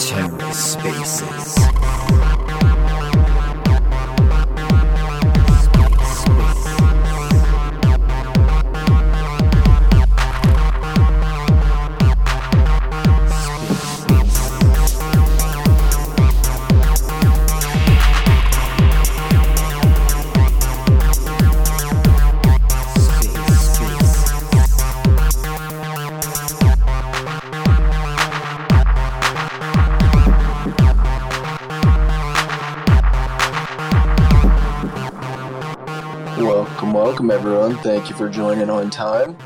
TerraSpaces. Everyone, thank you for joining on time.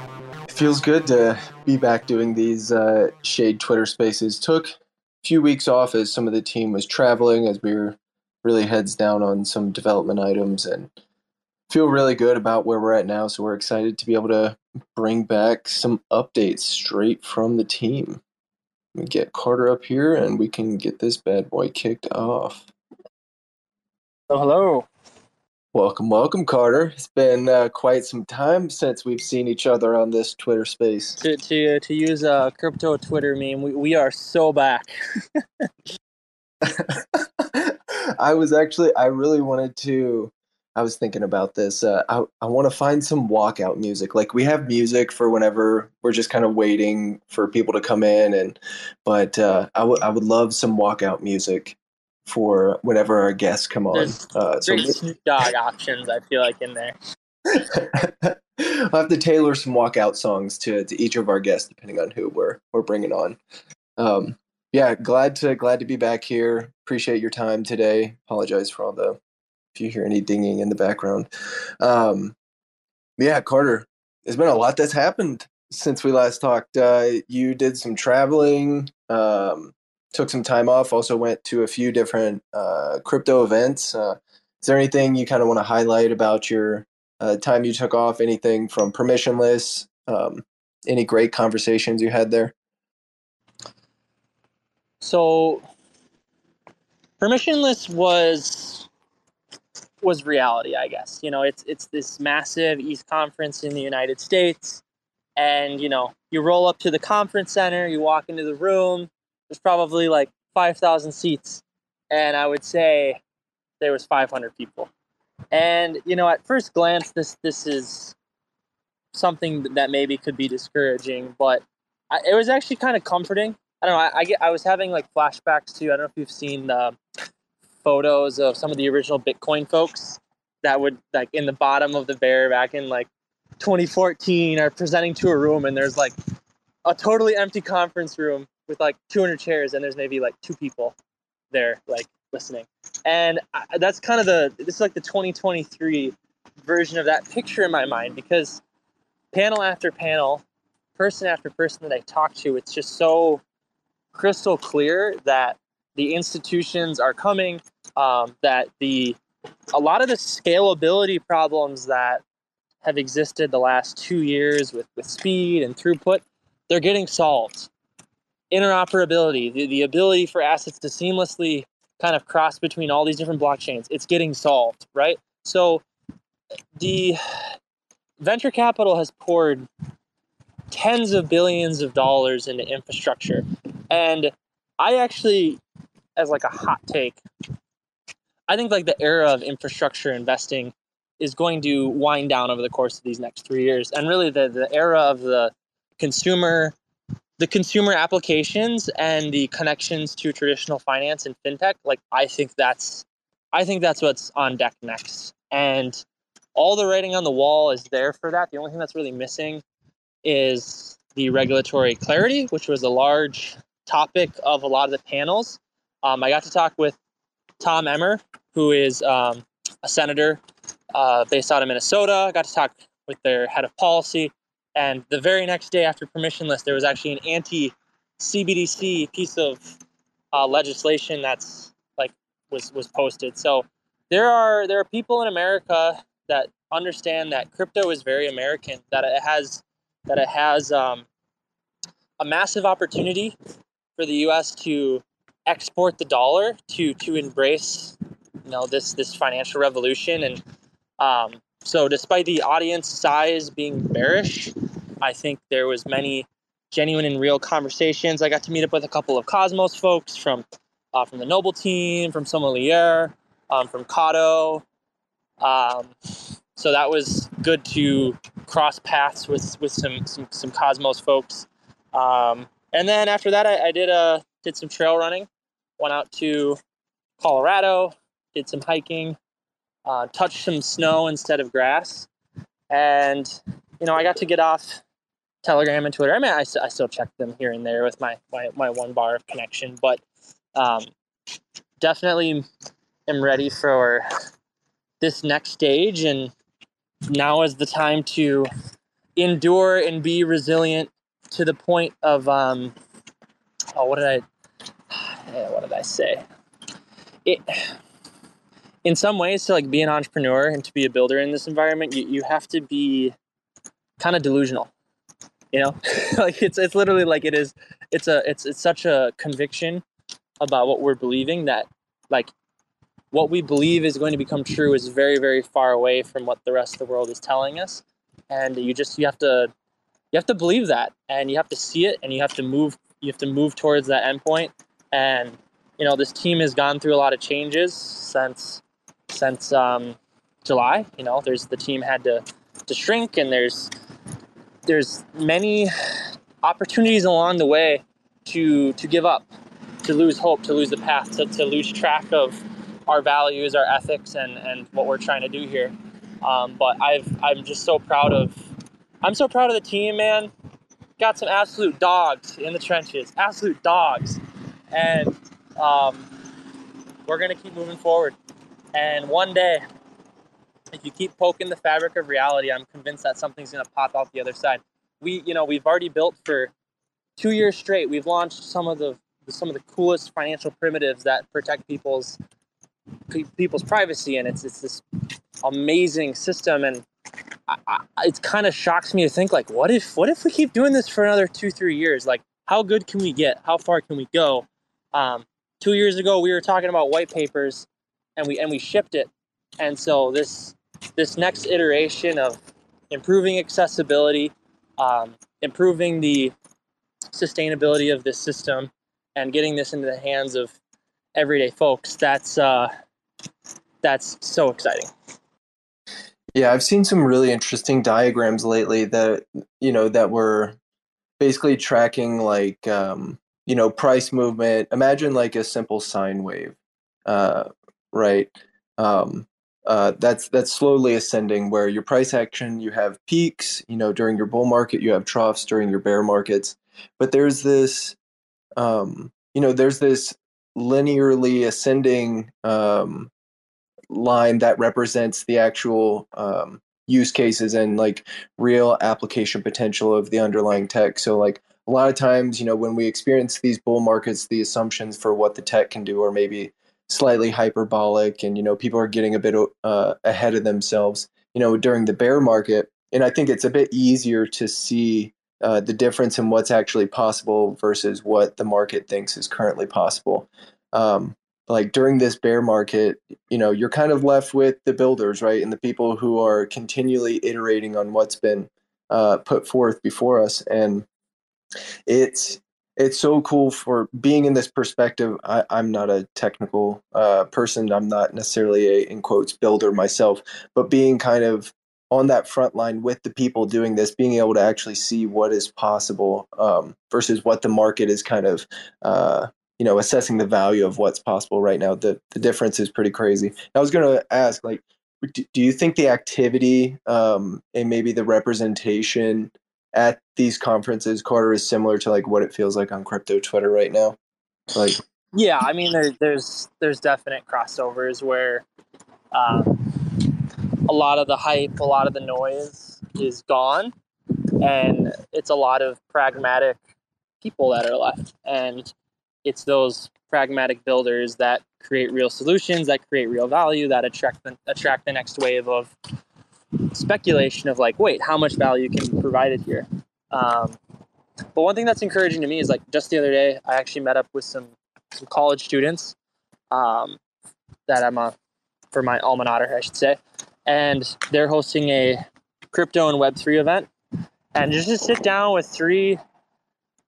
It feels good to be back doing these uh, Shade Twitter spaces. Took a few weeks off as some of the team was traveling, as we were really heads down on some development items, and feel really good about where we're at now. So we're excited to be able to bring back some updates straight from the team. We get Carter up here, and we can get this bad boy kicked off. Oh, hello. Welcome, welcome, Carter. It's been uh, quite some time since we've seen each other on this Twitter space. To to to use a crypto Twitter meme, we, we are so back. I was actually, I really wanted to. I was thinking about this. Uh, I I want to find some walkout music. Like we have music for whenever we're just kind of waiting for people to come in, and but uh, I would I would love some walkout music for whenever our guests come on. uh, so great Snoop Dogg options, I feel like in there. I'll have to tailor some walkout songs to, to each of our guests, depending on who we're we're bringing on. Um, yeah, glad to glad to be back here. Appreciate your time today. Apologize for all the if you hear any dinging in the background. Um, yeah, Carter, there's been a lot that's happened since we last talked. Uh, you did some traveling. Um, took some time off. Also went to a few different uh, crypto events. Uh, is there anything you kind of want to highlight about your uh, time you took off? Anything from permissionless? Um, any great conversations you had there? So, permissionless was was reality, I guess. You know, it's it's this massive ETH conference in the United States, and you know, you roll up to the conference center, you walk into the room, there's probably like 5,000 seats, and I would say there was 500 people. And you know, at first glance, this this is something that maybe could be discouraging, but I, it was actually kind of comforting. I don't know. I, I, get. I was having like flashbacks to. I don't know if you've seen the photos of some of the original Bitcoin folks that would like in the bottom of the bear back in like 2014 are presenting to a room and there's like a totally empty conference room with like 200 chairs and there's maybe like two people there like listening. And I, that's kind of the this is like the 2023 version of that picture in my mind because panel after panel person after person that i talk to it's just so crystal clear that the institutions are coming um, that the a lot of the scalability problems that have existed the last two years with, with speed and throughput they're getting solved interoperability, the, the ability for assets to seamlessly kind of cross between all these different blockchains, it's getting solved, right? So the venture capital has poured tens of billions of dollars into infrastructure. And I actually, as like a hot take, I think like the era of infrastructure investing is going to wind down over the course of these next three years. And really the, the era of the consumer the consumer applications and the connections to traditional finance and fintech like i think that's i think that's what's on deck next. And all the writing on the wall is there for that. The only thing that's really missing is the regulatory clarity which was a large topic of a lot of the panels. Um, i got to talk with tom emmer who is um, a senator uh, based out of minnesota. I got to talk with their head of policy and the very next day after permissionless, there was actually an anti CBDC piece of uh, legislation that's like was was posted. So there are there are people in America that understand that crypto is very American. That it has that it has um, a massive opportunity for the U.S. to export the dollar to to embrace you know this this financial revolution and um, so despite the audience size being bearish, I think there was many genuine and real conversations. I got to meet up with a couple of Cosmos folks from uh, from the Noble team, from Sommelier, um, from Kato. Um, so that was good to cross paths with with some some, some Cosmos folks. Um, and then after that, I, I did uh, did some trail running. Went out to Colorado, did some hiking, uh, touched some snow instead of grass, and you know I got to get off Telegram and Twitter. I mean, I, I still check them here and there with my, my, my one bar of connection, but um, definitely am ready for this next stage. And now is the time to endure and be resilient to the point of, um, oh, what did I, what did I say? It, in some ways, to like be an entrepreneur and to be a builder in this environment, you, you have to be kind of delusional you know? Like it's it's literally like it is it's a it's it's such a conviction about what we're believing that like what we believe is going to become true is very very far away from what the rest of the world is telling us. And you just you have to you have to believe that and you have to see it and you have to move you have to move towards that endpoint. And you know this team has gone through a lot of changes since since um, July you know there's the team had to to shrink and there's there's many opportunities along the way to to give up, to lose hope, to lose the path, to, to lose track of our values, our ethics, and and what we're trying to do here. Um, but I've I'm just so proud of I'm so proud of the team, man. Got some absolute dogs in the trenches, absolute dogs, and um, we're gonna keep moving forward. And one day, if you keep poking the fabric of reality, I'm convinced that something's going to pop out the other side. We, you know, we've already built for two years straight. We've launched some of the some of the coolest financial primitives that protect people's people's privacy, and it's it's this amazing system. And I, I, it kind of shocks me to think like, what if what if we keep doing this for another two three years? Like, how good can we get? How far can we go? Um, two years ago, we were talking about white papers, and we and we shipped it. And so this this next iteration of improving accessibility, um, improving the sustainability of this system, and getting this into the hands of everyday folks. That's uh, that's so exciting. Yeah, I've seen some really interesting diagrams lately that you know that were basically tracking like um, you know price movement. Imagine like a simple sine wave, uh, right? Um, uh, that's that's slowly ascending where your price action you have peaks you know during your bull market you have troughs during your bear markets but there's this um, you know there's this linearly ascending um, line that represents the actual um, use cases and like real application potential of the underlying tech so like a lot of times you know when we experience these bull markets the assumptions for what the tech can do are maybe slightly hyperbolic and you know people are getting a bit uh, ahead of themselves you know during the bear market. And i think it's a bit easier to see uh, the difference in what's actually possible versus what the market thinks is currently possible. Um, like during this bear market you know you're kind of left with the builders right? And the people who are continually iterating on what's been uh, put forth before us. And it's it's so cool for being in this perspective. I, am not a technical uh, person. I'm not necessarily a in quotes builder myself, but being kind of on that front line with the people doing this, being able to actually see what is possible um, versus what the market is kind of, uh, you know, assessing the value of what's possible right now. The the difference is pretty crazy. I was going to ask, like, do, you think the activity um, and maybe the representation at these conferences, Carter, is similar to like what it feels like on crypto Twitter right now. Like, yeah, I mean, there, there's there's definite crossovers where um, a lot of the hype, a lot of the noise is gone, and it's a lot of pragmatic people that are left, and it's those pragmatic builders that create real solutions, that create real value, that attract the, attract the next wave of speculation of like, wait, how much value can be provided here? Um, but one thing that's encouraging to me is like just the other day, I actually met up with some some college students um, that I'm a for my alma mater, I should say, and they're hosting a crypto and Web3 event. And just to sit down with three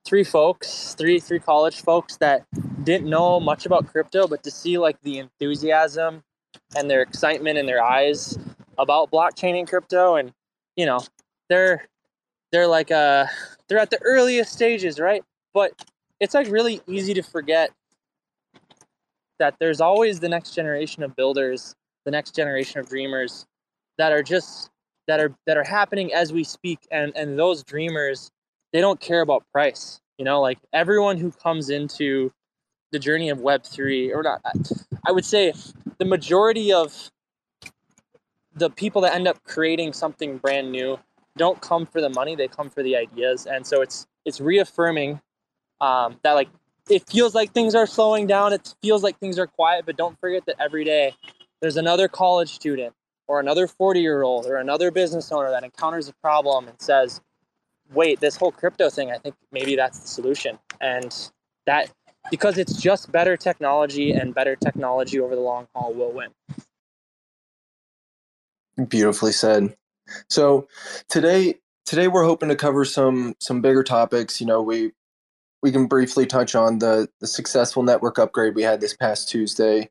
three folks, three three college folks that didn't know much about crypto, but to see like the enthusiasm and their excitement in their eyes about blockchain and crypto, and you know, they're they're like uh they're at the earliest stages, right? But it's like really easy to forget that there's always the next generation of builders, the next generation of dreamers that are just that are that are happening as we speak and and those dreamers they don't care about price you know like everyone who comes into the journey of web3 or not i would say the majority of the people that end up creating something brand new don't come for the money they come for the ideas. And so it's it's reaffirming um, that like it feels like things are slowing down. It feels like things are quiet but don't forget that every day there's another college student or another 40 year old or another business owner that encounters a problem and says wait this whole crypto thing i think maybe that's the solution. And that because it's just better technology and better technology over the long haul will win. Beautifully said so today today we're hoping to cover some some bigger topics you know we we can briefly touch on the the successful network upgrade we had this past tuesday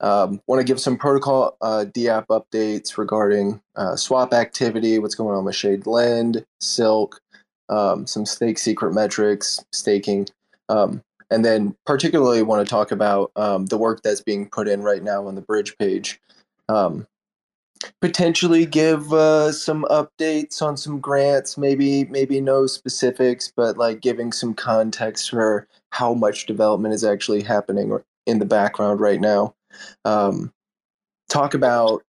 um, Want to give some protocol uh, DApp updates regarding uh, swap activity, what's going on with Shade Lend, Silk, um, some stake secret metrics, staking, um, and then particularly want to talk about um, the work that's being put in right now on the bridge page. Um, potentially give uh, some updates on some grants, maybe maybe no specifics, but like giving some context for how much development is actually happening in the background right now. Um, talk about.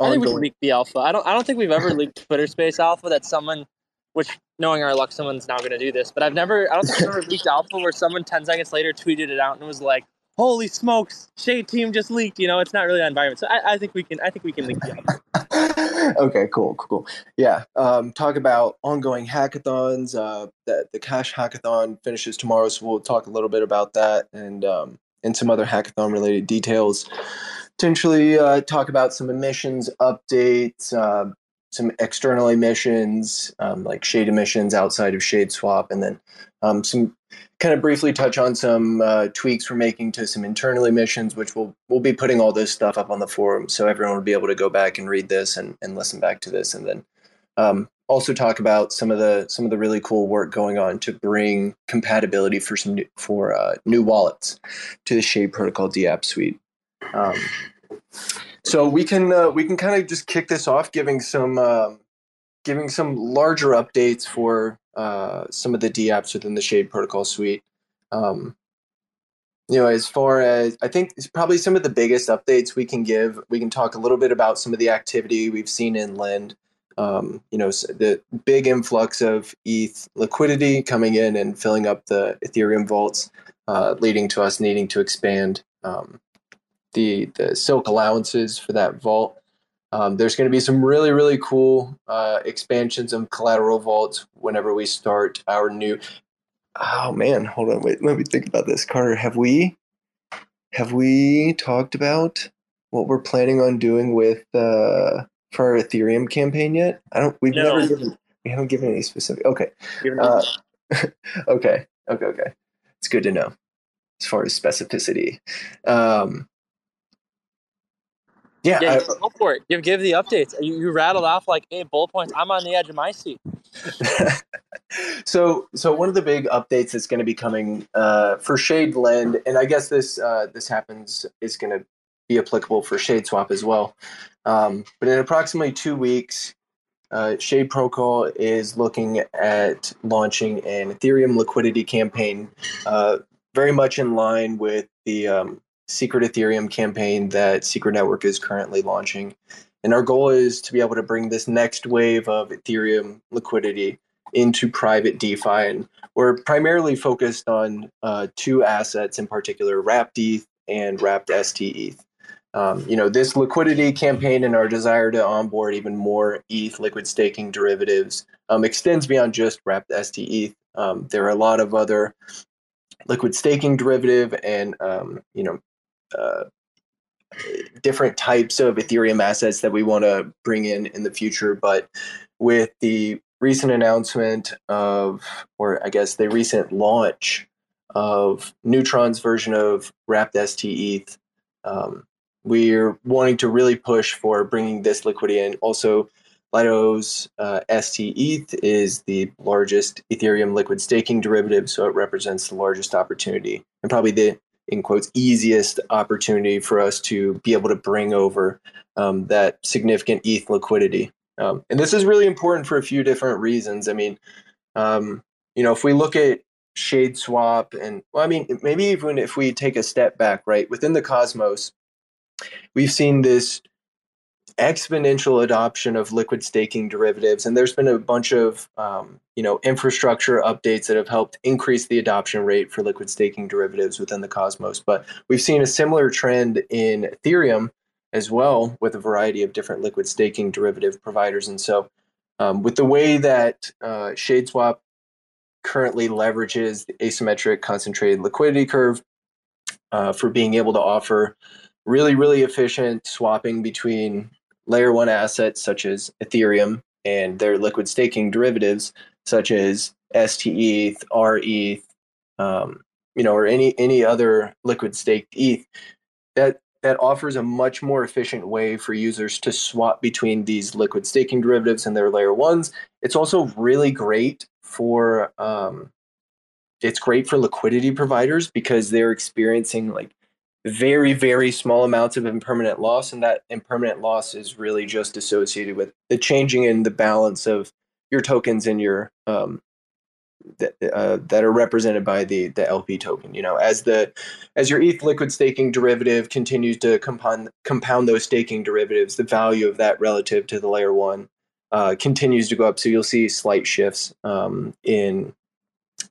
I think we leaked the alpha. I don't. I don't think we've ever leaked Twitter Space alpha. That someone, which knowing our luck, someone's now going to do this. But I've never. I don't think I've ever leaked alpha where someone ten seconds later tweeted it out and was like, "Holy smokes, Shade Team just leaked." You know, it's not really that environment. So I, I think we can. I think we can leak the okay, cool, cool, Yeah. Um, talk about ongoing hackathons. Uh, the the Cash Hackathon finishes tomorrow, so we'll talk a little bit about that and um, and some other hackathon related details. Potentially uh, talk about some emissions updates, uh, some external emissions um, like shade emissions outside of Shade Swap, and then um, some kind of briefly touch on some uh, tweaks we're making to some internal emissions, which we'll we'll be putting all this stuff up on the forum, so everyone will be able to go back and read this and, and listen back to this, and then um, also talk about some of the some of the really cool work going on to bring compatibility for some new, for uh, new wallets to the Shade Protocol DApp suite. So we can uh, we can kind of just kick this off, giving some um, giving some larger updates for uh, some of the DApps within the Shade Protocol suite. Um, you know, as far as I think it's probably some of the biggest updates we can give. We can talk a little bit about some of the activity we've seen in Lend um, you know the big influx of ETH liquidity coming in and filling up the Ethereum vaults, uh, leading to us needing to expand um, the the Silk allowances for that vault. Um, there's going to be some really really cool uh, expansions of collateral vaults whenever we start our new. Oh man, hold on, wait, let me think about this, Carter. Have we have we talked about what we're planning on doing with? Uh, for our Ethereum campaign yet? I don't. We've no. never given. We haven't given any specific. Okay. Uh, okay. Okay. Okay. It's good to know as far as specificity. Um, yeah, yeah I, go for it. Give give the updates. You, you rattled off like eight bullet points. I'm on the edge of my seat. so so one of the big updates that's going to be coming uh, for Shade Lend, and I guess this uh, this happens is going to be applicable for Shade Swap as well. Um, but in approximately two weeks, uh, Shade Protocol is looking at launching an Ethereum liquidity campaign, uh, very much in line with the um, Secret Ethereum campaign that Secret Network is currently launching. And our goal is to be able to bring this next wave of Ethereum liquidity into private DeFi. And we're primarily focused on uh, two assets in particular, Wrapped ETH and Wrapped ST. Um, you know, this liquidity campaign and our desire to onboard even more ETH liquid staking derivatives um, extends beyond just wrapped ST Um, there are a lot of other liquid staking derivative and um, you know uh, different types of Ethereum assets that we want to bring in in the future. But with the recent announcement of, or I guess the recent launch of Neutron's version of Wrapped ST ETH, um, we're wanting to really push for bringing this liquidity in. Also, Lido's uh, ST ETH is the largest Ethereum liquid staking derivative, so it represents the largest opportunity and probably the in quotes easiest opportunity for us to be able to bring over um, that significant ETH liquidity. Um, and this is really important for a few different reasons. I mean, um, you know, if we look at Shade Swap and well, I mean, maybe even if we take a step back, right within the Cosmos, we've seen this exponential adoption of liquid staking derivatives and there's been a bunch of um, you know infrastructure updates that have helped increase the adoption rate for liquid staking derivatives within the cosmos. But we've seen a similar trend in ethereum as well with a variety of different liquid staking derivative providers. And so um, with the way that uh, shadeswap currently leverages the asymmetric concentrated liquidity curve uh, for being able to offer really really efficient swapping between layer one assets such as Ethereum and their liquid staking derivatives such as STETH, RETH, um, you know, or any any other liquid staked ETH, that that offers a much more efficient way for users to swap between these liquid staking derivatives and their layer ones. It's also really great for um, it's great for liquidity providers because they're experiencing like very very small amounts of impermanent loss and that impermanent loss is really just associated with the changing in the balance of your tokens in your um, that, uh, that are represented by the the LP token. You know, as the as your ETH liquid staking derivative continues to compound compound those staking derivatives, the value of that relative to the layer one uh, continues to go up. So you'll see slight shifts um, in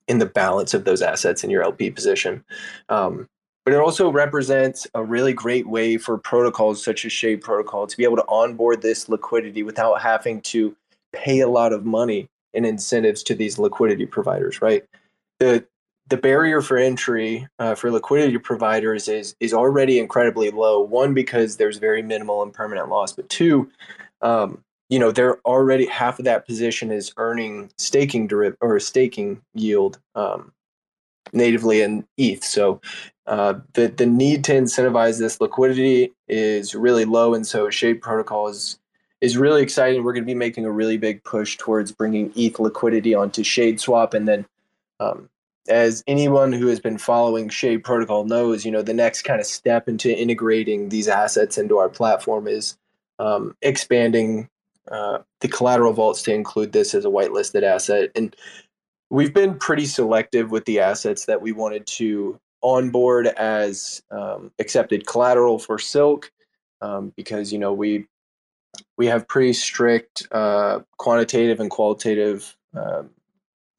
in the balance of those assets in your LP position. Um, but it also represents a really great way for protocols such as Shade Protocol to be able to onboard this liquidity without having to pay a lot of money in incentives to these liquidity providers, right? The the barrier for entry uh, for liquidity providers is is already incredibly low. One because there's very minimal impermanent loss, but two, um, you know, they're already half of that position is earning staking deriv- or staking yield um, natively in ETH. So uh, the the need to incentivize this liquidity is really low, and so Shade Protocol is is really exciting. We're going to be making a really big push towards bringing ETH liquidity onto Shade Swap, and then um, as anyone who has been following Shade Protocol knows, you know the next kind of step into integrating these assets into our platform is um, expanding uh, the collateral vaults to include this as a whitelisted asset and we've been pretty selective with the assets that we wanted to onboard as um, accepted collateral for Silk um, because you know we we have pretty strict uh, quantitative and qualitative uh,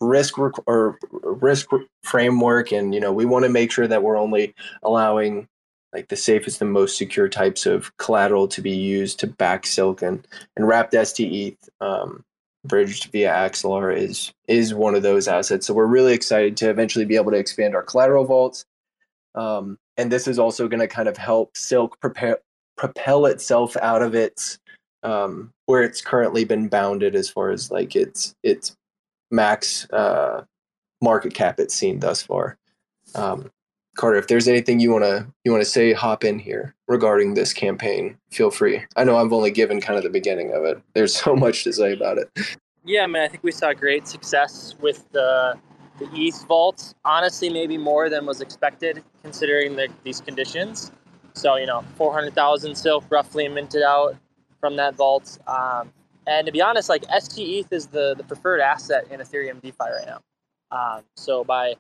risk rec- or risk framework, and you know we want to make sure that we're only allowing like the safest and most secure types of collateral to be used to back Silk and and wrapped STETH um, bridged via Axelar is is one of those assets. So we're really excited to eventually be able to expand our collateral vaults. Um, and this is also going to kind of help Silk prepare, propel itself out of its um, where it's currently been bounded as far as like its its max uh, market cap it's seen thus far. Um, Carter, if there's anything you want to you want to say, hop in here regarding this campaign. Feel free. I know I've only given kind of the beginning of it. There's so much to say about it. Yeah, I man, I think we saw great success with the the ETH vault. Honestly, maybe more than was expected considering the, these conditions. So you know, four hundred thousand silk roughly minted out from that vault. Um, and to be honest, like STETH is the the preferred asset in Ethereum DeFi right now. Um, so by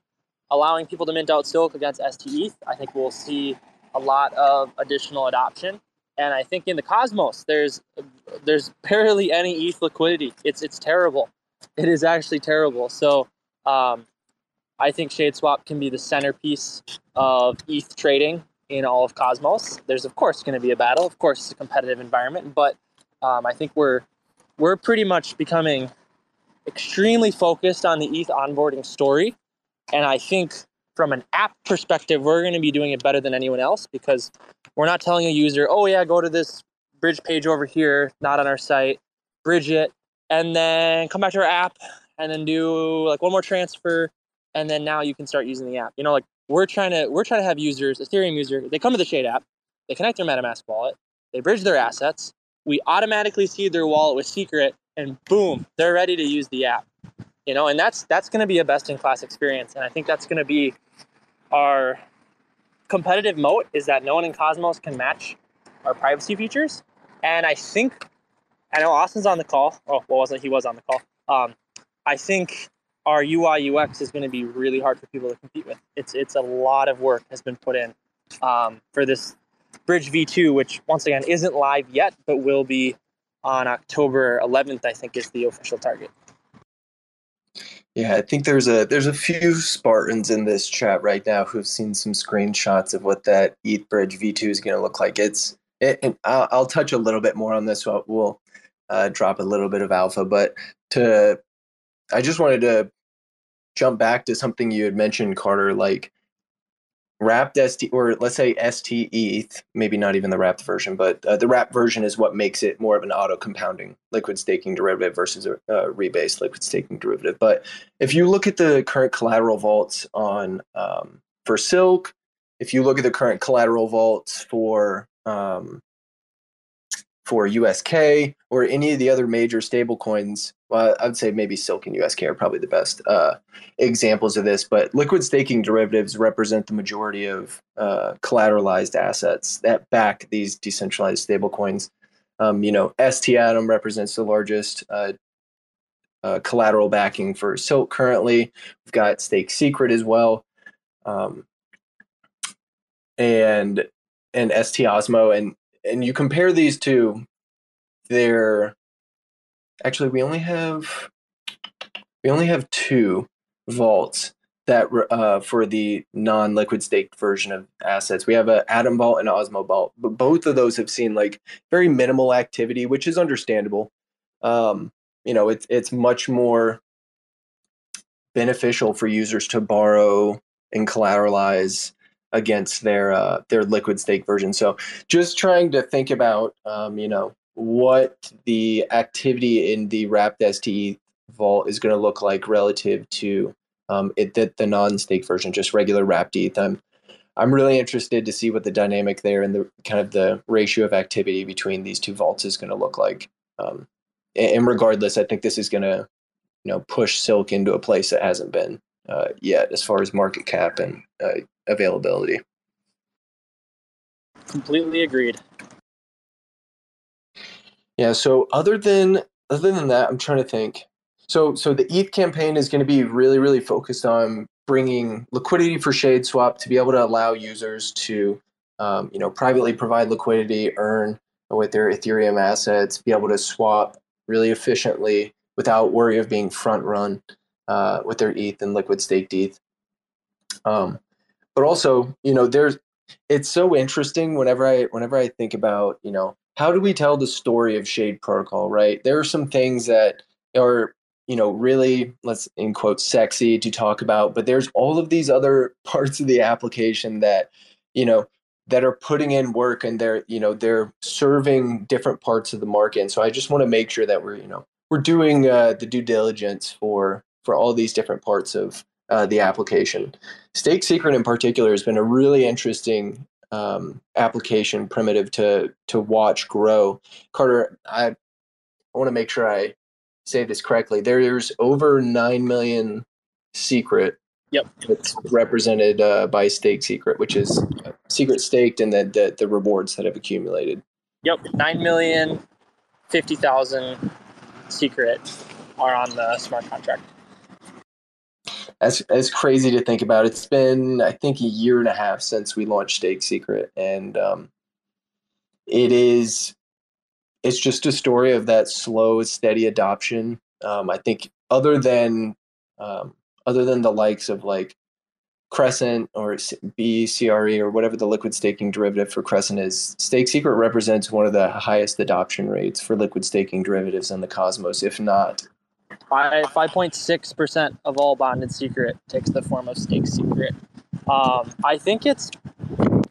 allowing people to mint out Silk against STETH, I think we'll see a lot of additional adoption. And I think in the Cosmos, there's there's barely any ETH liquidity. It's it's terrible. It is actually terrible. So um, I think ShadeSwap can be the centerpiece of ETH trading in all of Cosmos. There's of course going to be a battle. Of course, it's a competitive environment, but um, I think we're we're pretty much becoming extremely focused on the ETH onboarding story and I think from an app perspective, we're going to be doing it better than anyone else because we're not telling a user, oh, yeah, go to this bridge page over here, not on our site, bridge it, and then come back to our app and then do like one more transfer. And then now you can start using the app. You know, like we're trying to we're trying to have users, Ethereum user, they come to the Shade app, they connect their MetaMask wallet, they bridge their assets, we automatically seed their wallet with secret, and boom, they're ready to use the app. You know, and that's that's going to be a best in class experience, and I think that's going to be our competitive moat is that no one in Cosmos can match our privacy features. And I think I know Austin's on the call. Oh, well, wasn't he was on the call? Um, I think our UI UX is going to be really hard for people to compete with. It's it's a lot of work has been put in um, for this Bridge V2, which once again isn't live yet, but will be on October 11th. I think is the official target. Yeah, I think there's a there's a few Spartans in this chat right now who've seen some screenshots of what that ETH Bridge V2 is going to look like. It's it, and I'll, I'll, touch a little bit more on this. So we'll uh, drop a little bit of alpha, but to I just wanted to jump back to something you had mentioned, Carter, like wrapped ST or let's say ST ETH, maybe not even the wrapped version, but uh, the wrapped version is what makes it more of an auto compounding liquid staking derivative versus a, a rebased liquid staking derivative. But if you look at the current collateral vaults on um, for Silk, if you look at the current collateral vaults for um, for USK or any of the other major stablecoins, well, I would say maybe Silk and USK are probably the best uh, examples of this. But liquid staking derivatives represent the majority of uh, collateralized assets that back these decentralized stablecoins. Um, you know, ST Atom represents the largest uh, uh, collateral backing for Silk currently. We've got Stake Secret as well, um, and and ST Osmo, and and you compare these two, they're actually we only have we only have two vaults that uh, for the non-liquid staked version of assets. We have a Atom Vault and Osmo Vault, but both of those have seen like very minimal activity, which is understandable. Um, you know, it's it's much more beneficial for users to borrow and collateralize against their uh, their liquid stake version. So just trying to think about um, you know what the activity in the wrapped STE vault is going to look like relative to um, it the, the non-stake version, just regular wrapped ETH. I'm I'm really interested to see what the dynamic there and the kind of the ratio of activity between these two vaults is going to look like. Um, and regardless, I think this is going to you know push Silk into a place that hasn't been uh, yet as far as market cap and uh, availability. Completely agreed. Yeah. So other than other than that, I'm trying to think. So so the ETH campaign is going to be really really focused on bringing liquidity for Shade Swap to be able to allow users to um, you know privately provide liquidity, earn with their Ethereum assets, be able to swap really efficiently without worry of being front run uh, with their ETH and liquid staked ETH. Um, but also, you know, there's it's so interesting whenever I whenever I think about, you know, how do we tell the story of Shade Protocol, right? There are some things that are, you know, really let's in quote sexy to talk about, but there's all of these other parts of the application that, you know, that are putting in work and they're, you know, they're serving different parts of the market. And so I just want to make sure that we're, you know, we're doing uh, the due diligence for for all these different parts of uh, the application. Stake Secret in particular has been a really interesting um, application primitive to to watch grow. Carter, I, I want to make sure I say this correctly. There's over nine million secret. Yep. It's represented uh, by Stake Secret, which is secret staked, and then the, the rewards that have accumulated. Yep, nine million fifty thousand secret are on the smart contract as as crazy to think about. It's been I think a year and a half since we launched Stake Secret, and um, it is it's just a story of that slow, steady adoption. Um, I think other than um, other than the likes of like Crescent or BCRE or whatever the liquid staking derivative for Crescent is, Stake Secret represents one of the highest adoption rates for liquid staking derivatives in the Cosmos, if not Five point six percent of all bonded secret takes the form of stake secret. Um, I think it's,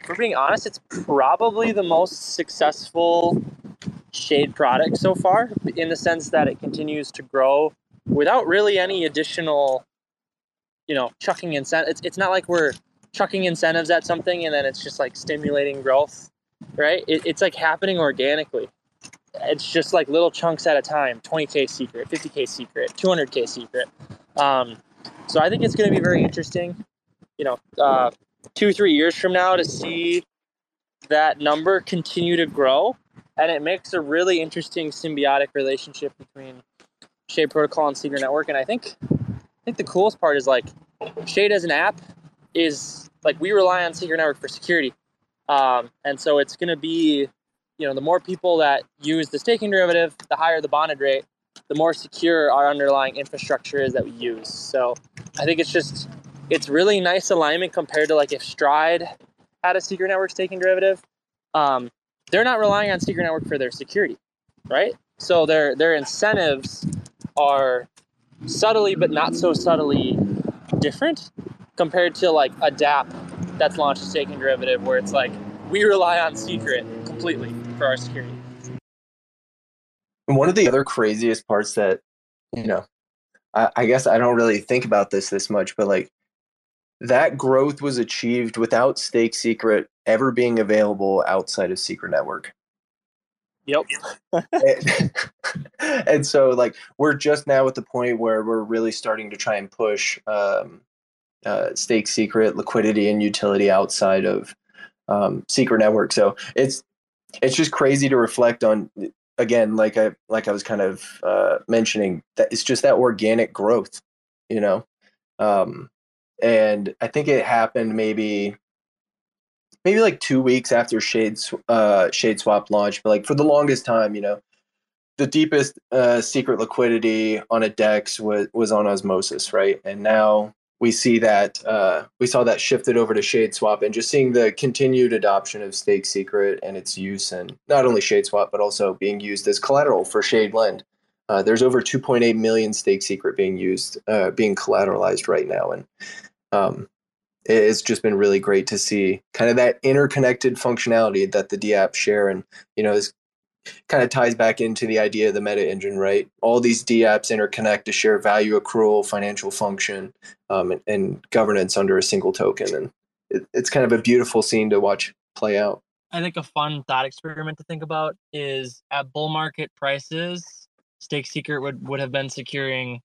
for being honest, it's probably the most successful shade product so far in the sense that it continues to grow without really any additional, you know, chucking incentives. It's, it's not like we're chucking incentives at something and then it's just like stimulating growth, right? It, it's like happening organically. It's just like little chunks at a time 20K secret, 50K secret, 200K secret. Um, so I think it's going to be very interesting, you know, uh, two, three years from now to see that number continue to grow. And it makes a really interesting symbiotic relationship between Shade Protocol and Secret Network. And I think, I think the coolest part is like Shade as an app is like we rely on Secret Network for security. Um, and so it's going to be, you know, the more people that use the staking derivative, the higher the bonded rate, the more secure our underlying infrastructure is that we use. So I think it's just, it's really nice alignment compared to like if Stride had a Secret Network staking derivative. Um, they're not relying on Secret Network for their security, right? So their their incentives are subtly but not so subtly different compared to like a DApp that's launched a staking derivative where it's like we rely on secret completely for our security. One of the other craziest parts that, you know, I, I guess I don't really think about this this much, but like that growth was achieved without Stake Secret ever being available outside of Secret Network. Yep. and, and, so, like, we're just now at the point where we're really starting to try and push um, uh, Stake Secret liquidity and utility outside of um, Secret Network. So it's it's just crazy to reflect on. Again, like I like I was kind of uh, mentioning, that it's just that organic growth, you know. Um, and I think it happened maybe maybe like two weeks after Shade uh, Shade Swap launched, but like for the longest time, you know, the deepest uh, secret liquidity on a DEX was was on Osmosis, right? And now we see that uh, we saw that shifted over to Shade Swap, and just seeing the continued adoption of Stake Secret and its use, and not only Shade Swap, but also being used as collateral for Shade Lend. Uh, there's over 2.8 million Stake Secret being used, uh, being collateralized right now, and um, it's just been really great to see kind of that interconnected functionality that the DApps share, and you know, this kind of ties back into the idea of the meta engine, right? All these DApps interconnect to share value accrual, financial function, um, and, and, governance under a single token, and it, it's kind of a beautiful scene to watch play out. I think a fun thought experiment to think about is at bull market prices, Stake Secret would would have been securing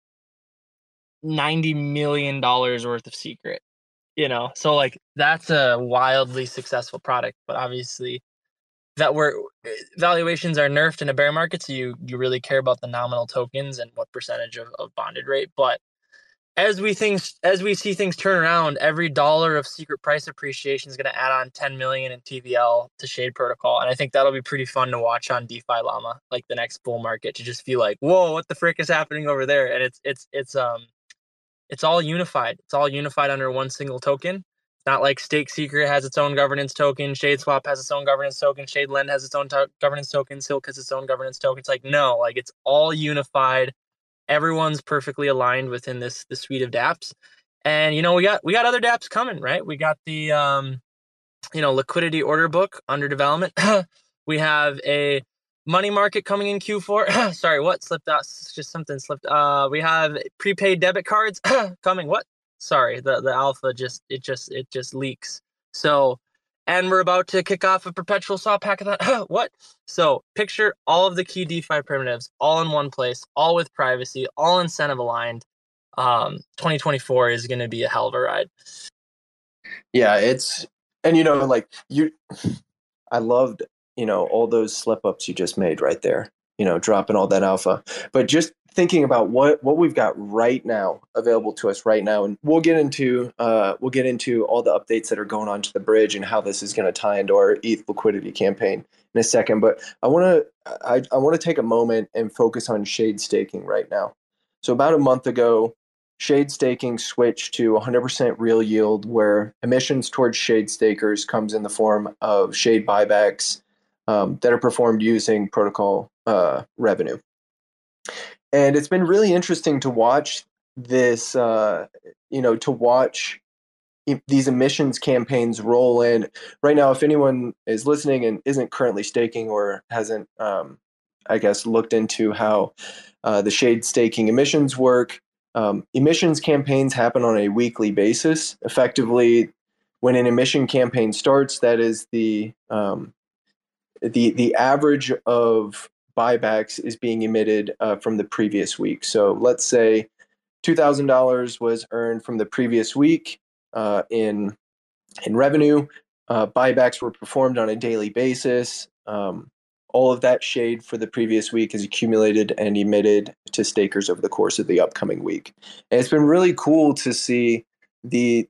ninety million dollars worth of secret. You know, so like that's a wildly successful product, but obviously that were valuations are nerfed in a bear market, so you you really care about the nominal tokens and what percentage of, of bonded rate. But as we things as we see things turn around, every dollar of secret price appreciation is going to add on 10 million in TVL to Shade Protocol, and I think that'll be pretty fun to watch on DeFi Llama, like the next bull market, to just feel like, whoa, what the frick is happening over there? And it's it's it's um it's all unified. It's all unified under one single token. It's not like Stake Secret has its own governance token, Shade Swap has its own governance token, Shade Lend has its own governance token, Silk has its own governance token. It's like no, like it's all unified. Everyone's perfectly aligned within this this suite of DApps. And you know, we got we got other DApps coming, right? We got the um you know, liquidity order book under development. we have a money market coming in Q4. Sorry, what slipped out? Just something slipped. Uh, we have prepaid debit cards coming. What? Sorry, the the alpha just it just it just leaks. So, and we're about to kick off a perpetual swap hackathon. what? So, picture all of the key DeFi primitives all in one place, all with privacy, all incentive aligned. Um, 2024 is going to be a hell of a ride. Yeah, it's and you know like you I loved you know all those slip ups you just made right there you know dropping all that alpha but just thinking about what what we've got right now available to us right now and we'll get into uh, we'll get into all the updates that are going on to the bridge and how this is going to tie into our eth liquidity campaign in a second but i want to I, I want to take a moment and focus on shade staking right now so about a month ago shade staking switched to 100% real yield where emissions towards shade stakers comes in the form of shade buybacks um, that are performed using protocol uh, revenue. And it's been really interesting to watch this, uh, you know, to watch these emissions campaigns roll in. Right now if anyone is listening and isn't currently staking or hasn't um, i guess looked into how uh, the shade staking emissions work um, emissions campaigns happen on a weekly basis. Effectively when an emission campaign starts that is the um, the the average of buybacks is being emitted uh, from the previous week so let's say $2000 was earned from the previous week uh, in in revenue. Uh, buybacks were performed on a daily basis. Um, all of that shade for the previous week is accumulated and emitted to stakers over the course of the upcoming week. And it's been really cool to see the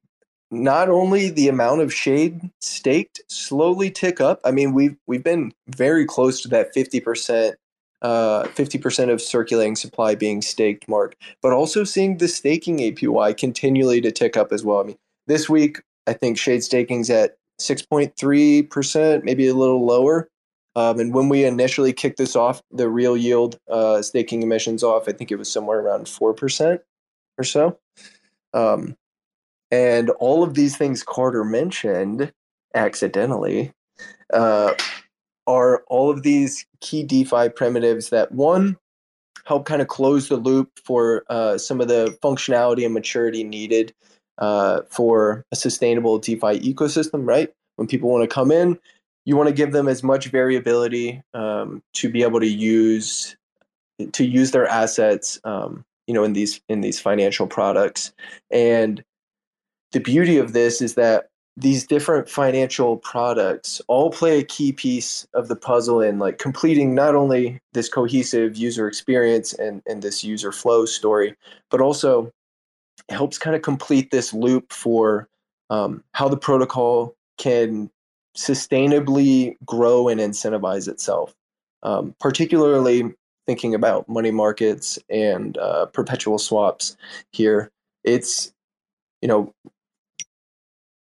not only the amount of shade staked slowly tick up. I mean, we've we've been very close to that fifty percent uh, 50% of circulating supply being staked mark, but also seeing the staking APY continually to tick up as well. I mean, this week, I think shade staking's at 6.3%, maybe a little lower. Um, and when we initially kicked this off, the real yield uh, staking emissions off, I think it was somewhere around 4% or so. Um, and all of these things Carter mentioned accidentally uh, are all of these key DeFi primitives that one help kind of close the loop for uh, some of the functionality and maturity needed uh, for a sustainable DeFi ecosystem, right? When people want to come in, you want to give them as much variability um, to be able to use to use their assets, um, you know, in these in these financial products. And the beauty of this is that these different financial products all play a key piece of the puzzle in like completing not only this cohesive user experience and, and this user flow story, but also helps kind of complete this loop for um, how the protocol can sustainably grow and incentivize itself. Um, particularly thinking about money markets and uh, perpetual swaps here, it's you know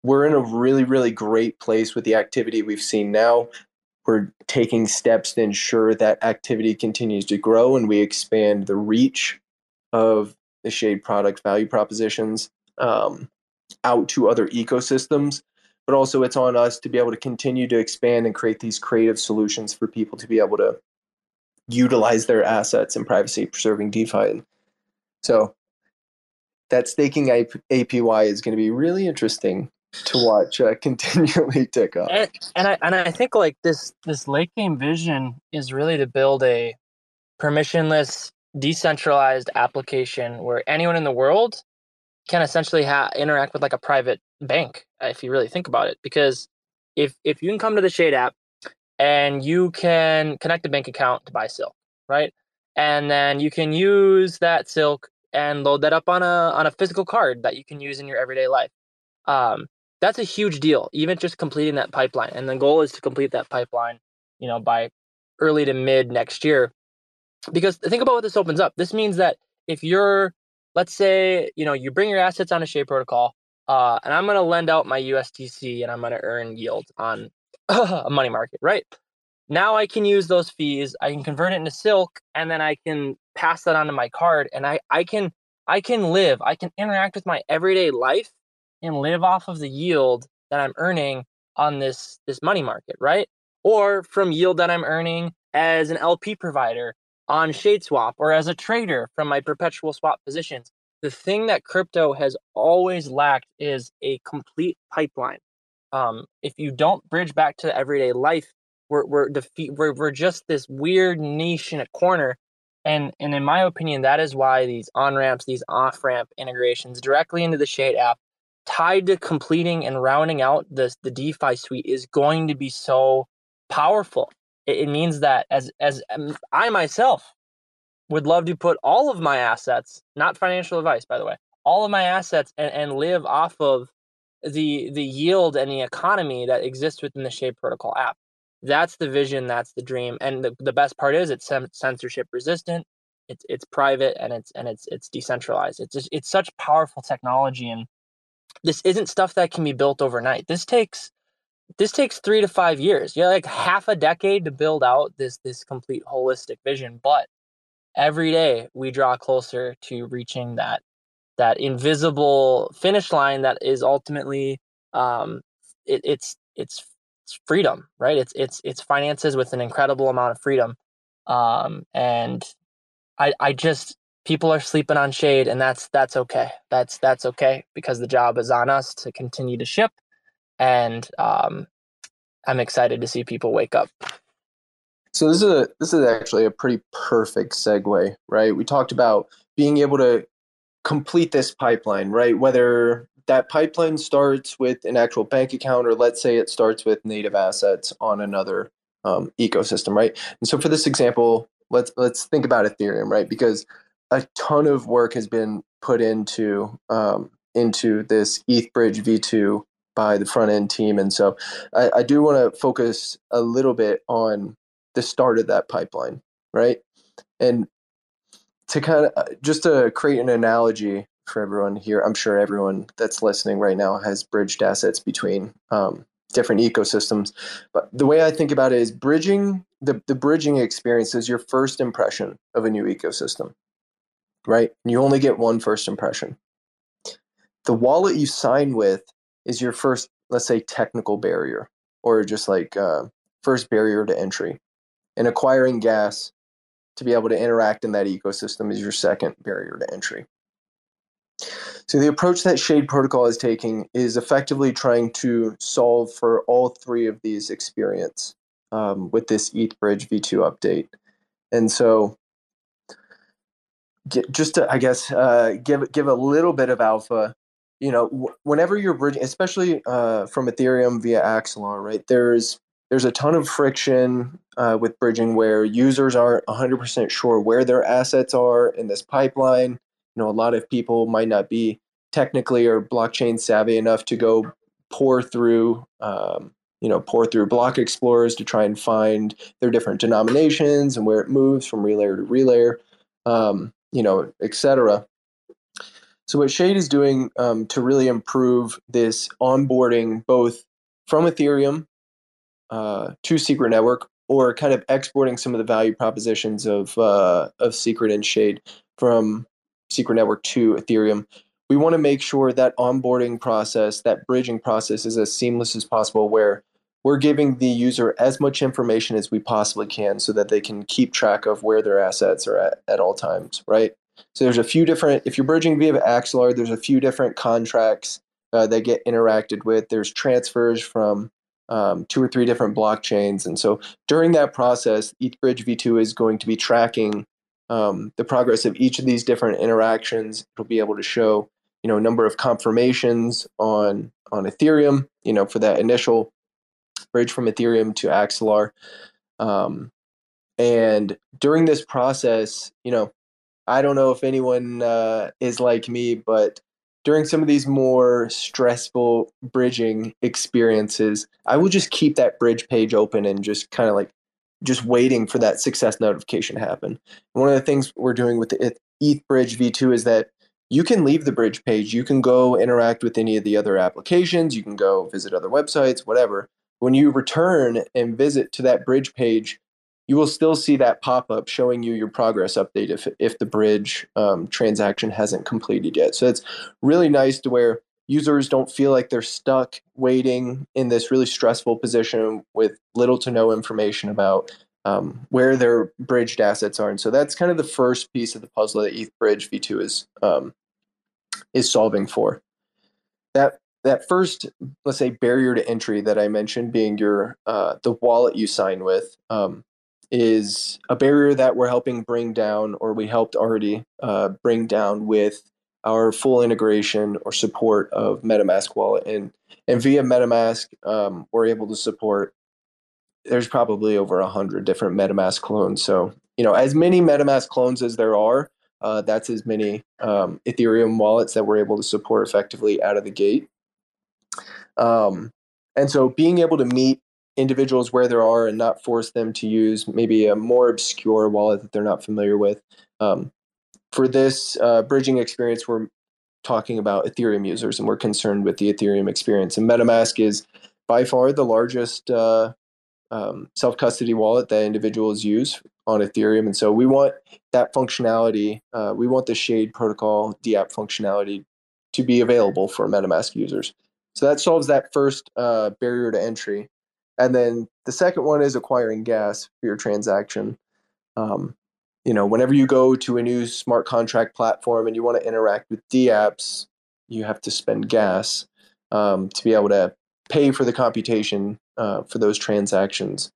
we're in a really really great place with the activity we've seen now. We're taking steps to ensure that activity continues to grow and we expand the reach of the shade product value propositions um, out to other ecosystems but also it's on us to be able to continue to expand and create these creative solutions for people to be able to utilize their assets in privacy preserving defi so that staking apy is going to be really interesting to watch uh, continually tick up. And, and i and i think like this this late game vision is really to build a permissionless decentralized application where anyone in the world can essentially ha- interact with like a private bank if you really think about it. Because if if you can come to the shade app and you can connect a bank account to buy silk right? And then you can use that silk and load that up on a on a physical card that you can use in your everyday life. Um, that's a huge deal even just completing that pipeline and the goal is to complete that pipeline you know by early to mid next year because think about what this opens up. This means that if you're, let's say, you know, you bring your assets on a Shade protocol, uh, and I'm going to lend out my USDC and I'm going to earn yield on a money market, right? Now I can use those fees. I can convert it into Silk, and then I can pass that onto my card, and I I can I can live. I can interact with my everyday life and live off of the yield that I'm earning on this this money market, right? Or from yield that I'm earning as an LP provider on ShadeSwap or as a trader from my perpetual swap positions. The thing that crypto has always lacked is a complete pipeline. Um, if you don't bridge back to everyday life, we're we're, defeat, we're we're just this weird niche in a corner. And and in my opinion, that is why these on ramps, these off ramp integrations directly into the Shade app, tied to completing and rounding out the the DeFi suite, is going to be so powerful it, it means that as as um, I myself would love to put all of my assets, not financial advice, by the way, all of my assets and, and live off of the the yield and the economy that exists within the Shade Protocol app. That's the vision. That's the dream. And the, the best part is it's censorship resistant. It's it's private and it's and it's it's decentralized. It's just, it's such powerful technology and this isn't stuff that can be built overnight. This takes this takes three to five years. You know, like half a decade to build out this this complete holistic vision. But every day we draw closer to reaching that that invisible finish line that is ultimately um, it, it's it's freedom, right? It's it's it's finances with an incredible amount of freedom, um, and I I just people are sleeping on shade, and that's that's okay. That's that's okay because the job is on us to continue to ship, and um, I'm excited to see people wake up. So this is a this is actually a pretty perfect segue, right? We talked about being able to complete this pipeline, right? Whether that pipeline starts with an actual bank account, or let's say it starts with native assets on another um, ecosystem, right? And so for this example, let's let's think about Ethereum, right? Because a ton of work has been put into um, into this ETH Bridge V2 by the front end team, and so I, I do want to focus a little bit on the start of that pipeline, right? And to kind of uh, just to create an analogy for everyone here, I'm sure everyone that's listening right now has bridged assets between um, different ecosystems. But the way I think about it is bridging the, the bridging experience is your first impression of a new ecosystem, right? And You only get one first impression. The wallet you sign with is your first, let's say, technical barrier or just like uh, first barrier to entry. And acquiring gas to be able to interact in that ecosystem is your second barrier to entry. So the approach that Shade Protocol is taking is effectively trying to solve for all three of these experience um, with this ETH Bridge v2 update. And so get, just to, I guess, uh, give, give a little bit of alpha, you know, w- whenever you're bridging, especially uh, from Ethereum via Axelar, right, there's there's a ton of friction uh, with bridging where users aren't 100% sure where their assets are in this pipeline. You know, a lot of people might not be technically or blockchain savvy enough to go pour through, um, you know, pour through block explorers to try and find their different denominations and where it moves from relayer to relayer, um, you know, etc. So what Shade is doing um, to really improve this onboarding, both from Ethereum uh, to Secret Network, or kind of exporting some of the value propositions of uh, of Secret and Shade from Secret Network to Ethereum. We want to make sure that onboarding process, that bridging process, is as seamless as possible, where we're giving the user as much information as we possibly can so that they can keep track of where their assets are at at all times, right? So there's a few different, if you're bridging via Axelar, there's a few different contracts uh, that get interacted with. There's transfers from um, two or three different blockchains. And so during that process, ETHBridge v2 is going to be tracking um, the progress of each of these different interactions. It'll be able to show, you know, number of confirmations on on Ethereum, you know, for that initial bridge from Ethereum to Axelar. Um, and during this process, you know, I don't know if anyone uh, is like me, but during some of these more stressful bridging experiences, I will just keep that bridge page open and just kind of like just waiting for that success notification to happen. One of the things we're doing with the ETH Bridge V2 is that you can leave the bridge page. You can go interact with any of the other applications. You can go visit other websites, whatever. When you return and visit to that bridge page, you will still see that pop up showing you your progress update if, if the bridge um, transaction hasn't completed yet. So it's really nice to where users don't feel like they're stuck waiting in this really stressful position with little to no information about um, where their bridged assets are. And so that's kind of the first piece of the puzzle that ETH Bridge V2 is um, is solving for. That that first, let's say, barrier to entry that I mentioned being your uh, the wallet you sign with. Um, is a barrier that we're helping bring down, or we helped already uh, bring down with our full integration or support of MetaMask wallet. And, and via MetaMask, um, we're able to support, there's probably over 100 different MetaMask clones. So, you know, as many MetaMask clones as there are, uh, that's as many um, Ethereum wallets that we're able to support effectively out of the gate. Um, and so being able to meet individuals where there are and not force them to use maybe a more obscure wallet that they're not familiar with. Um, for this uh, bridging experience, we're talking about Ethereum users and we're concerned with the Ethereum experience. And MetaMask is by far the largest uh, um, self custody wallet that individuals use on Ethereum, and so we want that functionality. Uh, we want the Shade protocol DApp functionality to be available for MetaMask users. So that solves that first uh, barrier to entry. And then the second one is acquiring gas for your transaction. Um, you know, whenever you go to a new smart contract platform and you want to interact with DApps, you have to spend gas um, to be able to pay for the computation uh, for those transactions.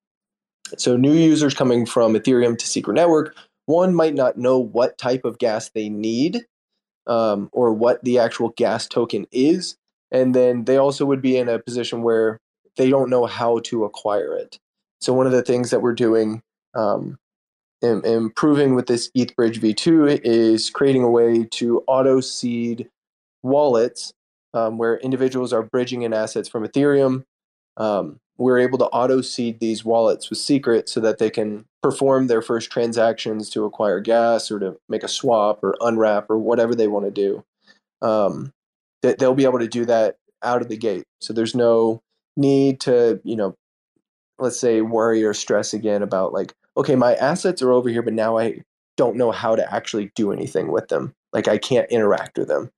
So new users coming from Ethereum to Secret Network, one might not know what type of gas they need um, or what the actual gas token is. And then they also would be in a position where they don't know how to acquire it. So one of the things that we're doing, um, in, improving with this ETHBridge v2 is creating a way to auto seed wallets um, where individuals are bridging in assets from Ethereum. Um, we're able to auto seed these wallets with secret so that they can perform their first transactions to acquire gas or to make a swap or unwrap or whatever they want to do. Um, that they'll be able to do that out of the gate. So there's no need to, you know, let's say worry or stress again about like, okay, my assets are over here, but now I don't know how to actually do anything with them. Like I can't interact with them.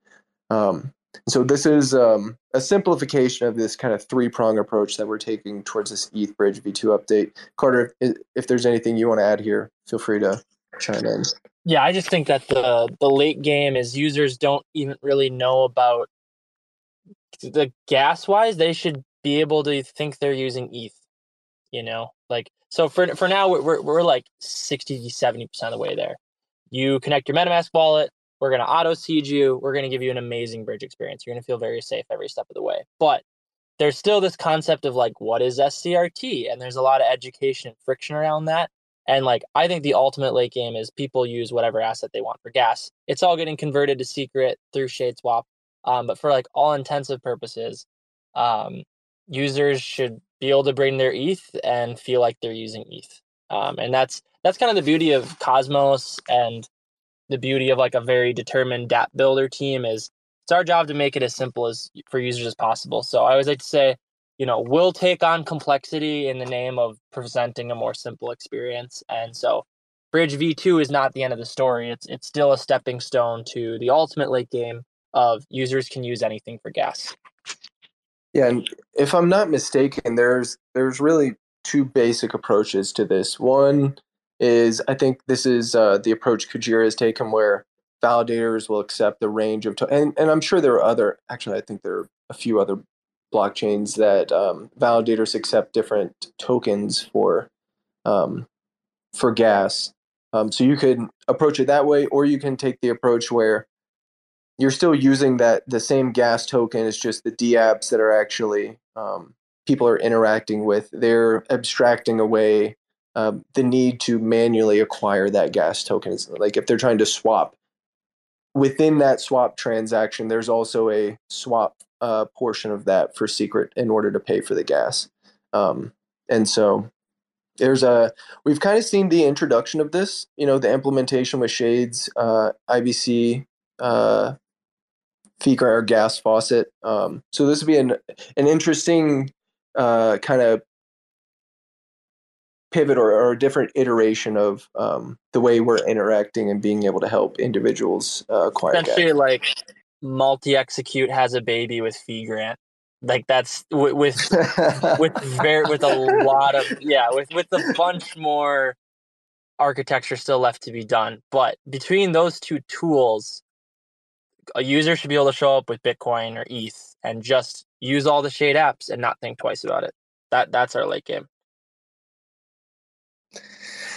Um, so this is um, a simplification of this kind of three prong approach that we're taking towards this ETH Bridge v2 update. Carter, if, if there's anything you want to add here, feel free to chime in. Yeah, I just think that the the late game is users don't even really know about the gas wise. They should be able to think they're using ETH. You know, like so for for now we're we're like 60 70 percent of the way there. You connect your MetaMask wallet, we're to auto seed you. We're to give you an amazing bridge experience. You're to feel very safe every step of the way. But there's still this concept of like, what is SCRT? And there's a lot of education and friction around that. And like, I think the ultimate late game is people use whatever asset they want for gas. It's all getting converted to secret through Shade Swap. Um, but for like all intensive purposes, um, users should be able to bring their ETH and feel like they're using ETH. Um, and that's that's kind of the beauty of Cosmos and the beauty of like a very determined dApp builder team is it's our job to make it as simple as for users as possible. So I always like to say, you know, we'll take on complexity in the name of presenting a more simple experience. And so Bridge V2 is not the end of the story. It's it's still a stepping stone to the ultimate late game of users can use anything for gas. Yeah, and if I'm not mistaken, there's there's really two basic approaches to this. One is I think this is uh, the approach Kujira has taken where validators will accept the range of to- and and I'm sure there are other actually I think there are a few other blockchains that um, validators accept different tokens for um, for gas. Um, so you could approach it that way, or you can take the approach where you're still using that the same gas token. It's just the DApps that are actually um, people are interacting with. They're abstracting away um, the need to manually acquire that gas token like if they're trying to swap within that swap transaction there's also a swap uh, portion of that for secret in order to pay for the gas um, and so there's a we've kind of seen the introduction of this you know the implementation with shades uh, ibc uh, or gas faucet um, so this would be an, an interesting uh, kind of pivot or, or, a different iteration of um, the way we're interacting and being able to help individuals uh, acquire. Essentially, like multi execute has a baby with fee grant. Like that's with with with very with a lot of yeah with with a bunch more architecture still left to be done. But between those two tools, a user should be able to show up with Bitcoin or ETH and just use all the shade apps and not think twice about it. That that's our late game.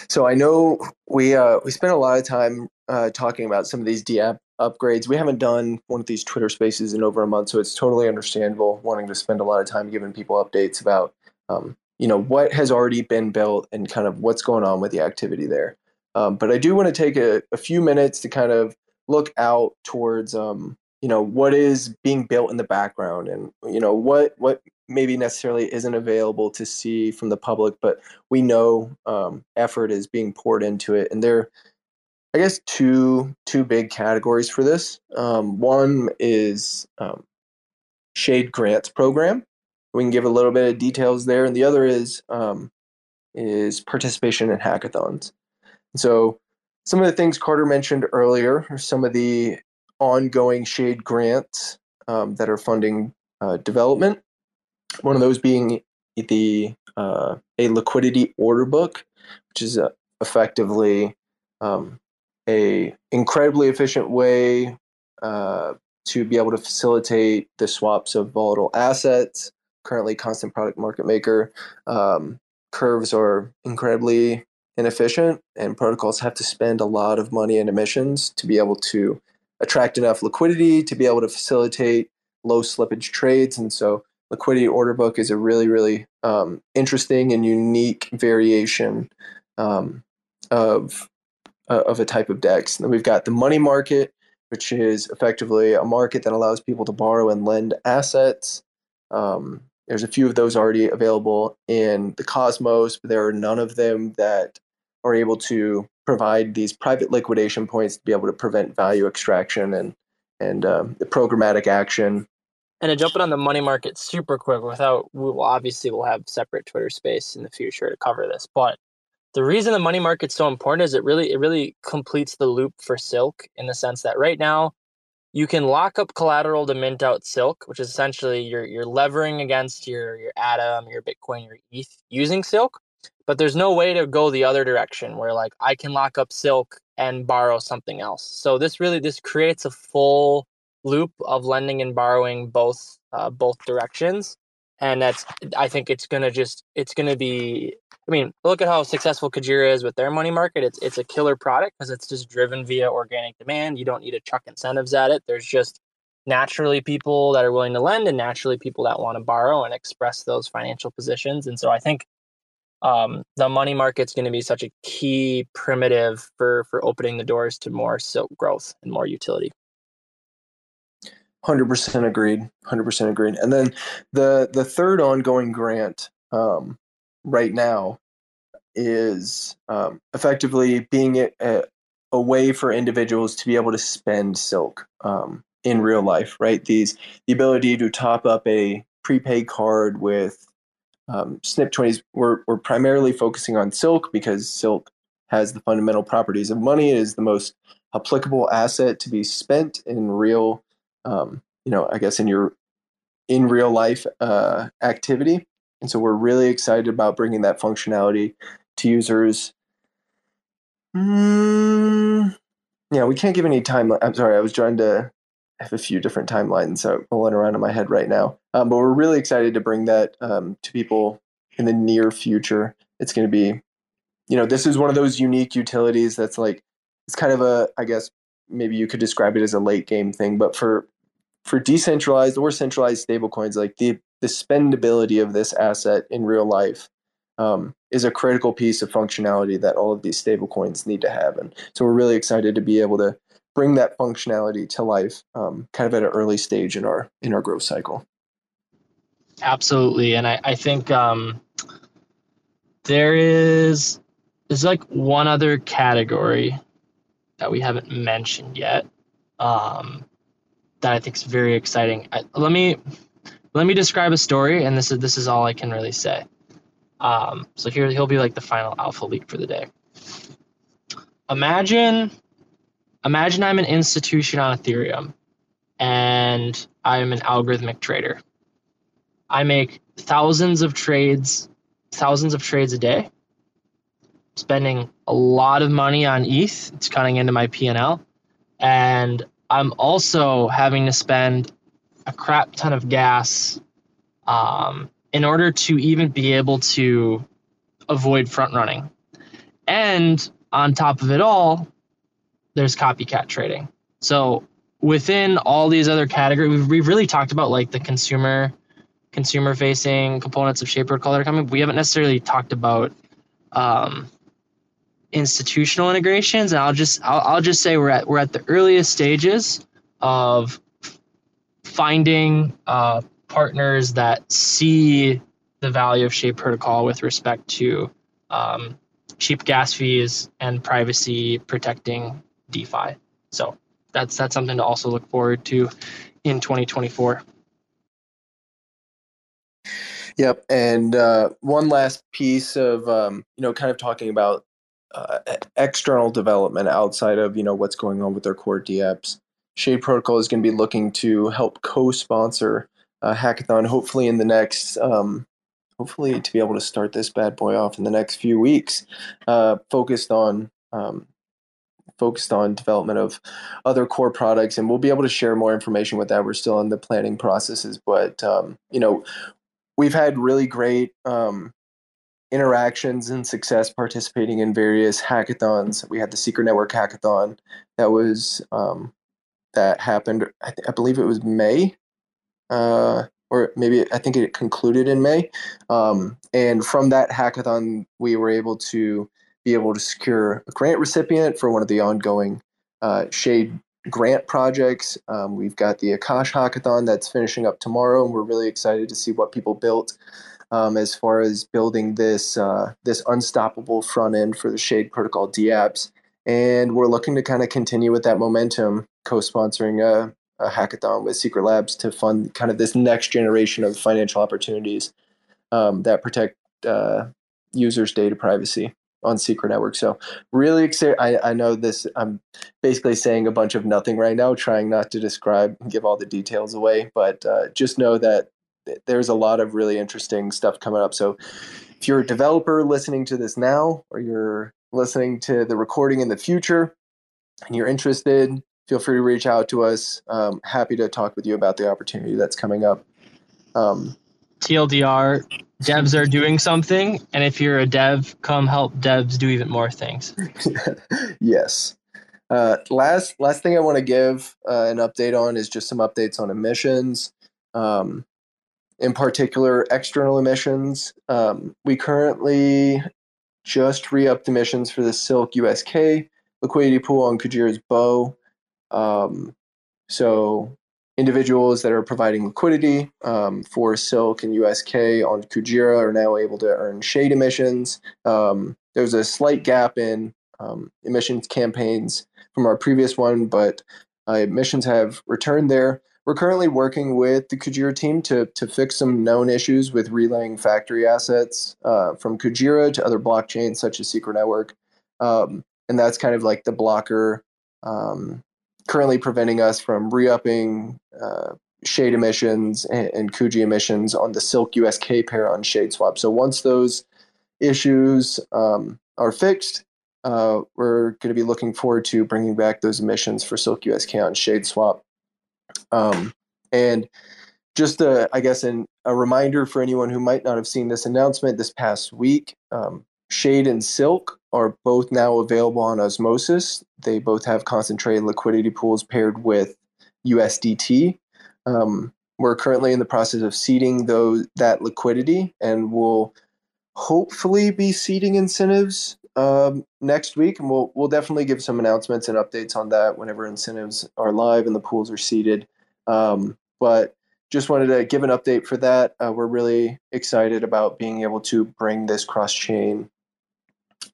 So I know we uh, we spent a lot of time uh, talking about some of these DApp upgrades. We haven't done one of these Twitter Spaces in over a month, so it's totally understandable wanting to spend a lot of time giving people updates about um, you know what has already been built and kind of what's going on with the activity there. Um, but I do want to take a, a, few minutes to kind of look out towards um, you know what is being built in the background and you know what what maybe necessarily isn't available to see from the public, but we know um, effort is being poured into it. And there, I guess, two two big categories for this. Um, one is um, Shade Grants program. We can give a little bit of details there, and the other is um, is participation in hackathons. So some of the things Carter mentioned earlier are some of the ongoing shade grants um, that are funding uh, development. One of those being the uh, a liquidity order book, which is uh, effectively um, a incredibly efficient way uh, to be able to facilitate the swaps of volatile assets. Currently, constant product market maker um, curves are incredibly inefficient, and protocols have to spend a lot of money and emissions to be able to attract enough liquidity to be able to facilitate low slippage trades. And so, liquidity order book is a really, really um, interesting and unique variation um, of uh, of a type of DEX. And then we've got the money market, which is effectively a market that allows people to borrow and lend assets. Um, there's a few of those already available in the Cosmos, but there are none of them that are able to provide these private liquidation points to be able to prevent value extraction and and um, the programmatic action. And to jump in on the money market super quick, without we will obviously we'll have separate Twitter space in the future to cover this, but the reason the money market's so important is it really it really completes the loop for silk in the sense that right now you can lock up collateral to mint out silk which is essentially you're you're levering against your your atom your bitcoin your eth using silk but there's no way to go the other direction where like i can lock up silk and borrow something else so this really this creates a full loop of lending and borrowing both uh, both directions and that's i think it's gonna just it's gonna be I mean, look at how successful Kujira is with their money market. It's it's a killer product because it's just driven via organic demand. You don't need to chuck incentives at it. There's just naturally people that are willing to lend and naturally people that want to borrow and express those financial positions. And so I think um, the money market's going to be such a key primitive for for opening the doors to more silk growth and more utility. Hundred percent agreed. Hundred percent agreed. And then the the third ongoing grant um, right now is um, effectively being a, a, a, way for individuals to be able to spend silk um, in real life, right? These the ability to top up a prepaid card with um, SNIP twenties. We're we're primarily focusing on silk because silk has the fundamental properties of money. It is the most applicable asset to be spent in real, um, you know, I guess in your in real life uh, activity. And so we're really excited about bringing that functionality to users. Mm, yeah, we can't give any time. I'm sorry, I was trying to have a few different timelines so rolling around in my head right now. Um, but we're really excited to bring that um, to people in the near future. It's going to be, you know, this is one of those unique utilities that's like, it's kind of a, I guess maybe you could describe it as a late game thing, but for for decentralized or centralized stablecoins, like the the spendability of this asset in real life um, is a critical piece of functionality that all of these stablecoins need to have. And so we're really excited to be able to bring that functionality to life, um, kind of at an early stage in our in our growth cycle. Absolutely, and I, I think um, there is there's like one other category that we haven't mentioned yet um, that I think is very exciting. I, let me let me describe a story, and this is this is all I can really say. Um, so here he'll be like the final alpha leak for the day. Imagine, imagine I'm an institution on Ethereum, and I'm an algorithmic trader. I make thousands of trades, thousands of trades a day. Spending a lot of money on ETH. It's cutting into my P and L, and I'm also having to spend a crap ton of gas um, in order to even be able to avoid front running. And on top of it all, there's copycat trading. So within all these other categories, we've, we've really talked about like the consumer consumer facing components of that are coming. We haven't necessarily talked about um, institutional integrations. And I'll just I'll, I'll just say we're at we're at the earliest stages of finding uh, partners that see the value of Shade Protocol with respect to um, cheap gas fees and privacy protecting DeFi. So that's that's something to also look forward to in 2024. Yep, and uh, one last piece of um, you know, kind of talking about uh, external development outside of you know what's going on with their core DApps. Shade Protocol is going to be looking to help co-sponsor a hackathon, hopefully in the next, um, hopefully to be able to start this bad boy off in the next few weeks, uh, focused on um, focused on development of other core products, and we'll be able to share more information with that. We're still in the planning processes, but um, you know, we've had really great um, interactions and success participating in various hackathons. We had the Secret Network hackathon that was um, that happened. I, th- I, believe it was May, uh, or maybe I think it concluded in May. Um, and from that hackathon, we were able to be able to secure a grant recipient for one of the ongoing uh, Shade grant projects. Um, we've got the Akash hackathon that's finishing up tomorrow, and we're really excited to see what people built um, as far as building this uh, this unstoppable front end for the Shade Protocol DApps. And we're looking to kind of continue with that momentum, co-sponsoring a, a hackathon with Secret Labs to fund kind of this next generation of financial opportunities um, that protect uh, users' data privacy on Secret Network. So really excited. I, I know this. I'm basically saying a bunch of nothing right now, trying not to describe and give all the details away. But uh, just know that there's a lot of really interesting stuff coming up. So if you're a developer listening to this now, or you're listening to the recording in the future, and you're interested, feel free to reach out to us. Um, happy to talk with you about the opportunity that's coming up. Um, TLDR, devs are doing something, and if you're a dev, come help devs do even more things. yes. Uh, last last thing I want to give uh, an update on is just some updates on emissions. Um, in particular external emissions. Um, we currently just re-upped emissions for the Silk USK liquidity pool on Kujira's Bow. Um, so individuals that are providing liquidity um, for Silk and USK on Kujira are now able to earn shade emissions. Um, there's a slight gap in um, emissions campaigns from our previous one, but uh, emissions have returned there. We're currently working with the Kujira team to, to fix some known issues with relaying factory assets uh, from Kujira to other blockchains such as Secret Network. Um, and that's kind of like the blocker um, currently preventing us from re upping uh, shade emissions and, and Kuji emissions on the Silk USK pair on shade swap. So once those issues um, are fixed, uh, we're going to be looking forward to bringing back those emissions for Silk USK on ShadeSwap. Um, and just a, I guess, an, a reminder for anyone who might not have seen this announcement this past week um, Shade and Silk are both now available on Osmosis. They both have concentrated liquidity pools paired with USDT. Um, we're currently in the process of seeding those that liquidity, and we'll hopefully be seeding incentives um, next week, and we'll we'll definitely give some announcements and updates on that whenever incentives are live and the pools are seeded. Um, but just wanted to give an update for that. Uh, we're really excited about being able to bring this cross chain,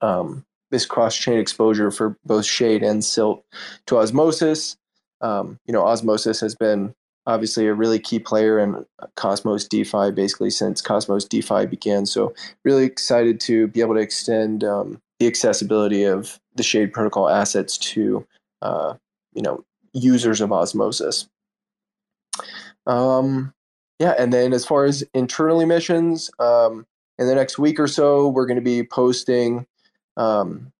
um, this cross chain exposure for both Shade and Silk to Osmosis. Um, you know, Osmosis has been obviously a really key player in Cosmos DeFi basically since Cosmos DeFi began. So really excited to be able to extend um, the accessibility of the Shade Protocol assets to uh, you know users of Osmosis. Um, yeah, and then as far as internal emissions, um, in the next week or so, we're going to be posting um,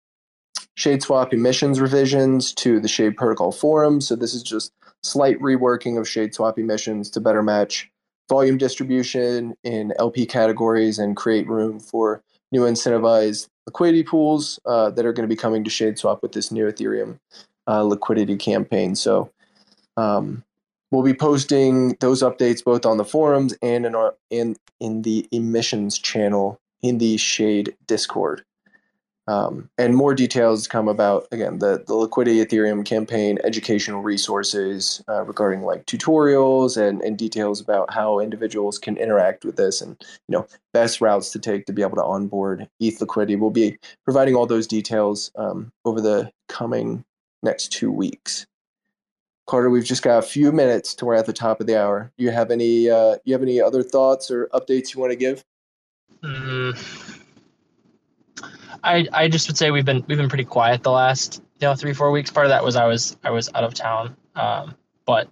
shade swap emissions revisions to the Shade Protocol forum. So this is just slight reworking of shade swap emissions to better match volume distribution in LP categories and create room for new incentivized liquidity pools uh, that are going to be coming to shade swap with this new Ethereum uh, liquidity campaign. So um, we'll be posting those updates both on the forums and in our in in the emissions channel in the Shade Discord. Um, and more details come about again the, the liquidity ethereum campaign educational resources uh, regarding like tutorials and, and details about how individuals can interact with this and you know best routes to take to be able to onboard eth liquidity. We'll be providing all those details um, over the coming next two weeks. Carter we've just got a few minutes to we're at the top of the hour. Do you have any uh, you have any other thoughts or updates you want to give? Mm I, I just would say we've been we've been pretty quiet the last you know three four weeks. Part of that was I was I was out of town, um, but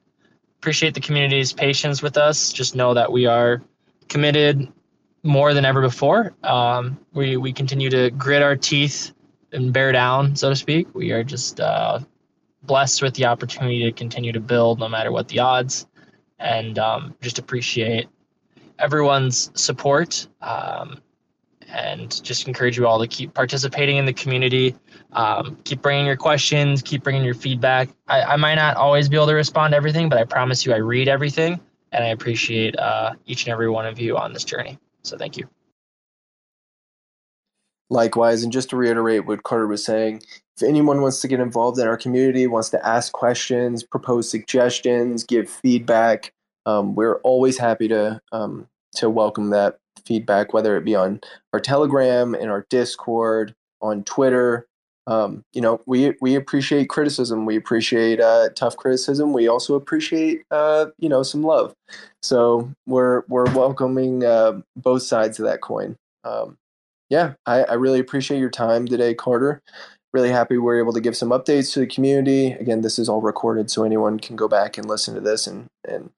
appreciate the community's patience with us. Just know that we are committed more than ever before. Um, we we continue to grit our teeth and bear down, so to speak. We are just uh, blessed with the opportunity to continue to build no matter what the odds, and um, just appreciate everyone's support. Um, and just encourage you all to keep participating in the community. Um, keep bringing your questions, keep bringing your feedback. I, I, might not always be able to respond to everything, but I promise you I read everything, and I appreciate uh, each and every one of you on this journey. So thank you. Likewise, and just to reiterate what Carter was saying, if anyone wants to get involved in our community, wants to ask questions, propose suggestions, give feedback, um, we're always happy to um, to welcome that feedback, whether it be on our Telegram, in our Discord, on Twitter. Um, you know, we we appreciate criticism. We appreciate uh, tough criticism. We also appreciate uh, you know some love. So we're we're welcoming uh, both sides of that coin. Um, yeah, I, I really appreciate your time today, Carter. Really happy we are able to give some updates to the community. Again, this is all recorded, so anyone can go back and listen to this and and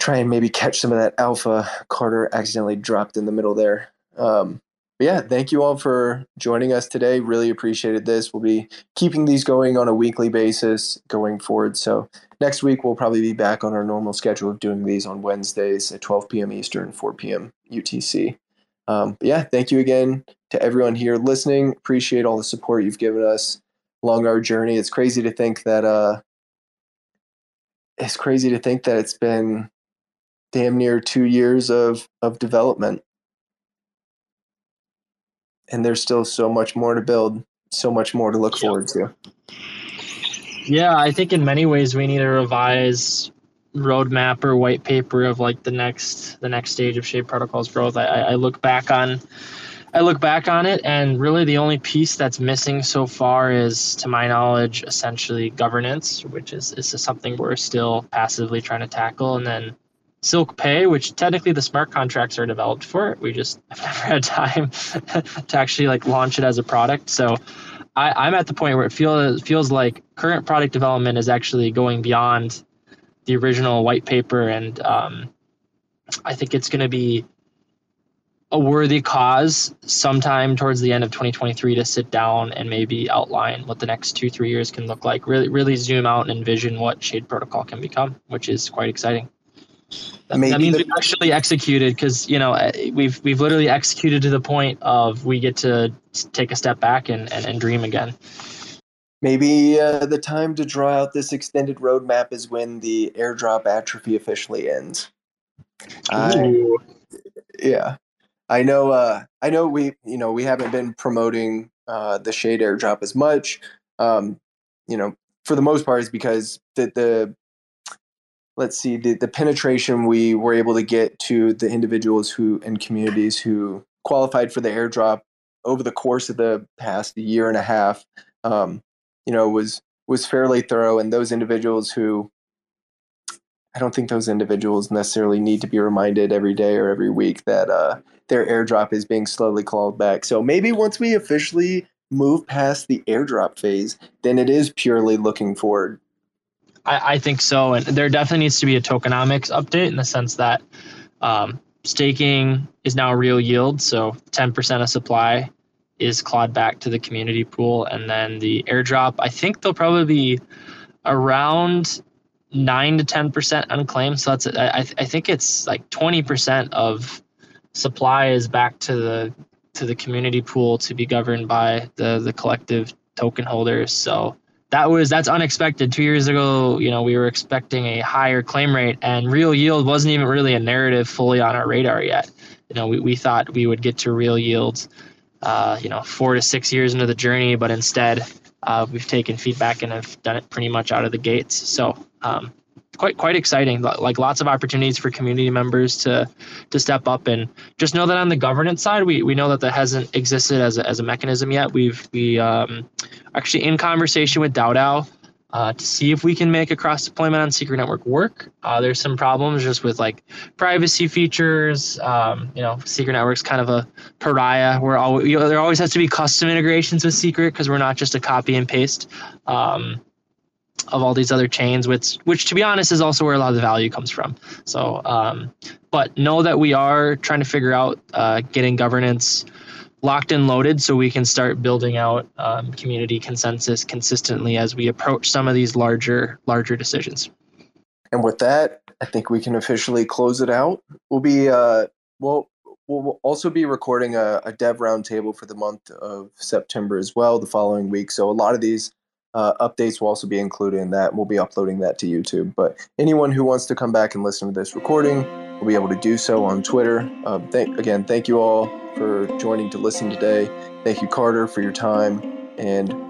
try and maybe catch some of that alpha Carter accidentally dropped in the middle there. Um, but yeah, thank you all for joining us today. Really appreciated this. We'll be keeping these going on a weekly basis going forward. So next week we'll probably be back on our normal schedule of doing these on Wednesdays at 12 p.m. Eastern, 4 p.m. UTC. Um, yeah, thank you again to everyone here listening. Appreciate all the support you've given us along our journey. It's crazy to think that uh, it's crazy to think that it's been damn near two years of of development. And there's still so much more to build so much more to look forward to. Yeah i think in many ways we need a revise roadmap or white paper of like the next the next stage of shade protocols growth. I, I look back on I look back on it, and really the only piece that's missing so far is, to my knowledge, essentially governance, which is, is something we're still passively trying to tackle. And then Silk Pay, which technically the smart contracts are developed for. We just have never had time to actually like launch it as a product. So I, am at the point where it feels feels like current product development is actually going beyond the original white paper, and um, I think it's going to be a worthy cause sometime towards the end of 2023 to sit down and maybe outline what the next two three years can look like. Really, really zoom out and envision what Shade Protocol can become, which is quite exciting. That, that means the, we've actually executed because you know uh, we've we've literally executed to the point of we get to take a step back and, and, and dream again. Maybe uh, the time to draw out this extended roadmap is when the airdrop atrophy officially ends. yeah, I know. Uh, I know we you know we haven't been promoting uh, the shade airdrop as much. Um, you know, for the most part, is because the the let's see the, the penetration we were able to get to the individuals who and communities who qualified for the airdrop over the course of the past year and a half um, you know was was fairly thorough. And those individuals who i don't think those individuals necessarily need to be reminded every day or every week that uh, their airdrop is being slowly clawed back. So maybe once we officially move past the airdrop phase then it is purely looking forward I, I think so, and there definitely needs to be a tokenomics update in the sense that um, staking is now a real yield, so 10% of supply is clawed back to the community pool, and then the airdrop. I think they'll probably be around nine to 10% unclaimed. So that's I, I think it's like 20% of supply is back to the to the community pool to be governed by the the collective token holders. So that was that's unexpected. Two years ago, you know, we were expecting a higher claim rate, and real yield wasn't even really a narrative fully on our radar yet. You know, we, we thought we would get to real yields, uh, you know, four to six years into the journey, but instead, uh, we've taken feedback and have done it pretty much out of the gates. So, um, quite quite exciting. Like lots of opportunities for community members to to step up and just know that on the governance side, we, we know that that hasn't existed as a, as a mechanism yet. We've we um, actually in conversation with DAO uh, to see if we can make a cross deployment on Secret Network work. Uh, there's some problems just with like privacy features. Um, you know, Secret Network's kind of a pariah where all, you know, there always has to be custom integrations with Secret because we're not just a copy and paste. Um, of all these other chains, which which to be honest is also where a lot of the value comes from. So, um, but know that we are trying to figure out uh, getting governance locked and loaded so we can start building out um, community consensus consistently as we approach some of these larger larger decisions. And with that, I think we can officially close it out. We'll be uh, well. We'll also be recording a, a dev roundtable for the month of September as well, the following week. So a lot of these uh, updates will also be included in that. We'll be uploading that to YouTube. But anyone who wants to come back and listen to this recording will be able to do so on Twitter. Thank, again, thank you all for joining to listen today. Thank you, Carter, for your time and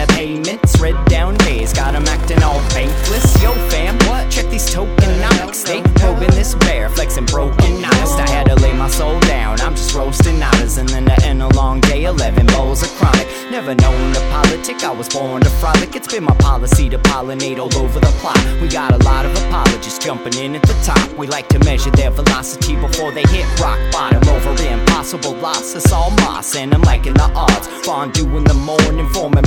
of payments. Red down days, got them acting all bankless. Yo, fam, what? Check these tokenomics. They probing this bear, flexing broken honest. I had to lay my soul down. I'm just roasting hours, and then to end a long day, 11 bowls of chronic. Never known the politic, I was born to frolic. It's been my policy to pollinate all over the plot. We got a lot of apologists jumping in at the top. We like to measure their velocity before they hit rock bottom over impossible loss. It's all moss, and I'm liking the odds. Fondue in the morning, forming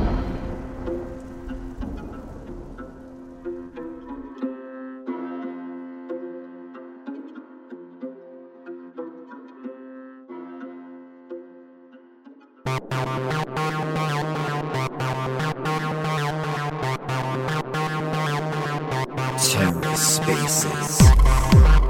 spaces.